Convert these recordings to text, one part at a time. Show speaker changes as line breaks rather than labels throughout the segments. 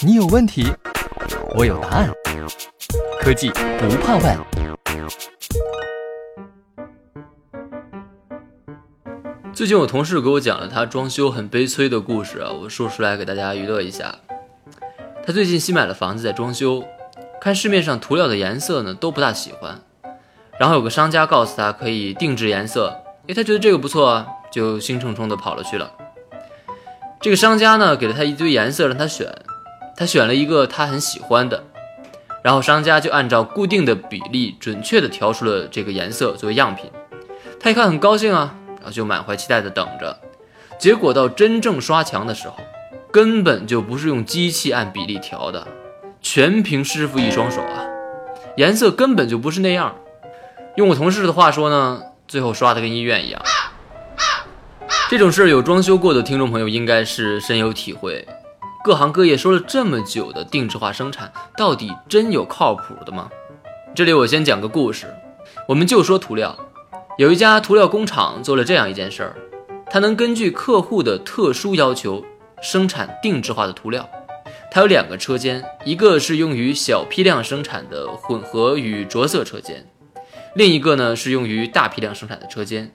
你有问题，我有答案。科技不怕问。
最近我同事给我讲了他装修很悲催的故事，我说出来给大家娱乐一下。他最近新买了房子在装修，看市面上涂料的颜色呢都不大喜欢，然后有个商家告诉他可以定制颜色，诶，他觉得这个不错啊，就兴冲冲的跑了去了。这个商家呢给了他一堆颜色让他选，他选了一个他很喜欢的，然后商家就按照固定的比例准确的调出了这个颜色作为样品，他一看很高兴啊。然后就满怀期待的等着，结果到真正刷墙的时候，根本就不是用机器按比例调的，全凭师傅一双手啊！颜色根本就不是那样。用我同事的话说呢，最后刷的跟医院一样。这种事儿有装修过的听众朋友应该是深有体会。各行各业说了这么久的定制化生产，到底真有靠谱的吗？这里我先讲个故事，我们就说涂料。有一家涂料工厂做了这样一件事儿，它能根据客户的特殊要求生产定制化的涂料。它有两个车间，一个是用于小批量生产的混合与着色车间，另一个呢是用于大批量生产的车间。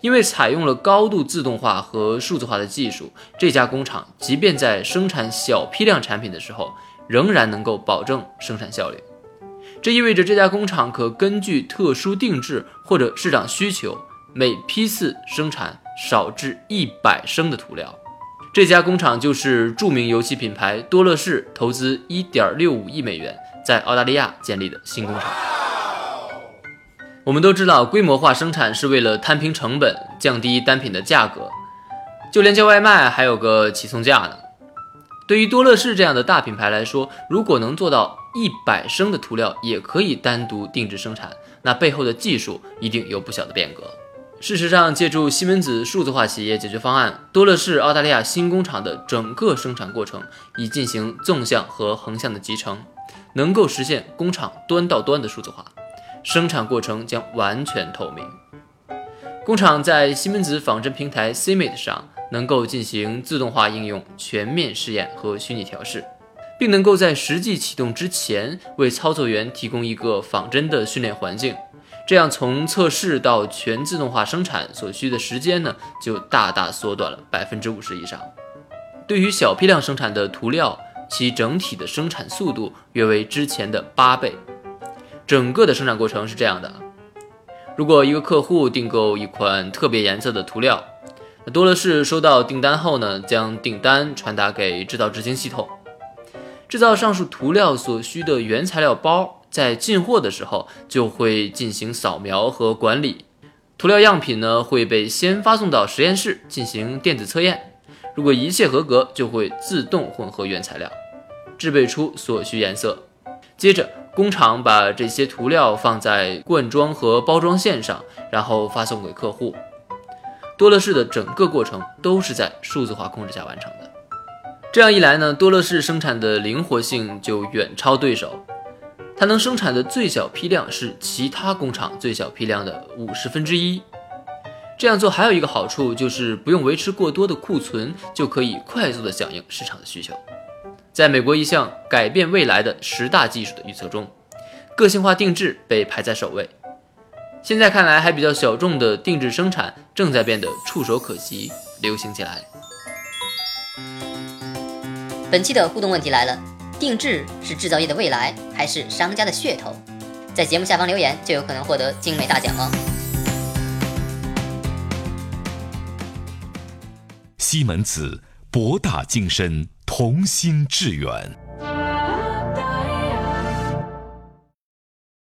因为采用了高度自动化和数字化的技术，这家工厂即便在生产小批量产品的时候，仍然能够保证生产效率。这意味着这家工厂可根据特殊定制或者市场需求，每批次生产少至一百升的涂料。这家工厂就是著名油漆品牌多乐士投资一点六五亿美元在澳大利亚建立的新工厂。我们都知道，规模化生产是为了摊平成本，降低单品的价格，就连叫外卖还有个起送价呢。对于多乐士这样的大品牌来说，如果能做到一百升的涂料也可以单独定制生产，那背后的技术一定有不小的变革。事实上，借助西门子数字化企业解决方案，多乐士澳大利亚新工厂的整个生产过程已进行纵向和横向的集成，能够实现工厂端到端的数字化，生产过程将完全透明。工厂在西门子仿真平台 CMate 上。能够进行自动化应用、全面试验和虚拟调试，并能够在实际启动之前为操作员提供一个仿真的训练环境，这样从测试到全自动化生产所需的时间呢，就大大缩短了百分之五十以上。对于小批量生产的涂料，其整体的生产速度约为之前的八倍。整个的生产过程是这样的：如果一个客户订购一款特别颜色的涂料，多乐士收到订单后呢，将订单传达给制造执行系统，制造上述涂料所需的原材料包，在进货的时候就会进行扫描和管理，涂料样品呢会被先发送到实验室进行电子测验，如果一切合格，就会自动混合原材料，制备出所需颜色，接着工厂把这些涂料放在灌装和包装线上，然后发送给客户。多乐士的整个过程都是在数字化控制下完成的。这样一来呢，多乐士生产的灵活性就远超对手。它能生产的最小批量是其他工厂最小批量的五十分之一。这样做还有一个好处，就是不用维持过多的库存，就可以快速的响应市场的需求。在美国一项改变未来的十大技术的预测中，个性化定制被排在首位。现在看来还比较小众的定制生产正在变得触手可及，流行起来。
本期的互动问题来了：定制是制造业的未来，还是商家的噱头？在节目下方留言就有可能获得精美大奖哦！
西门子，博大精深，同心致远。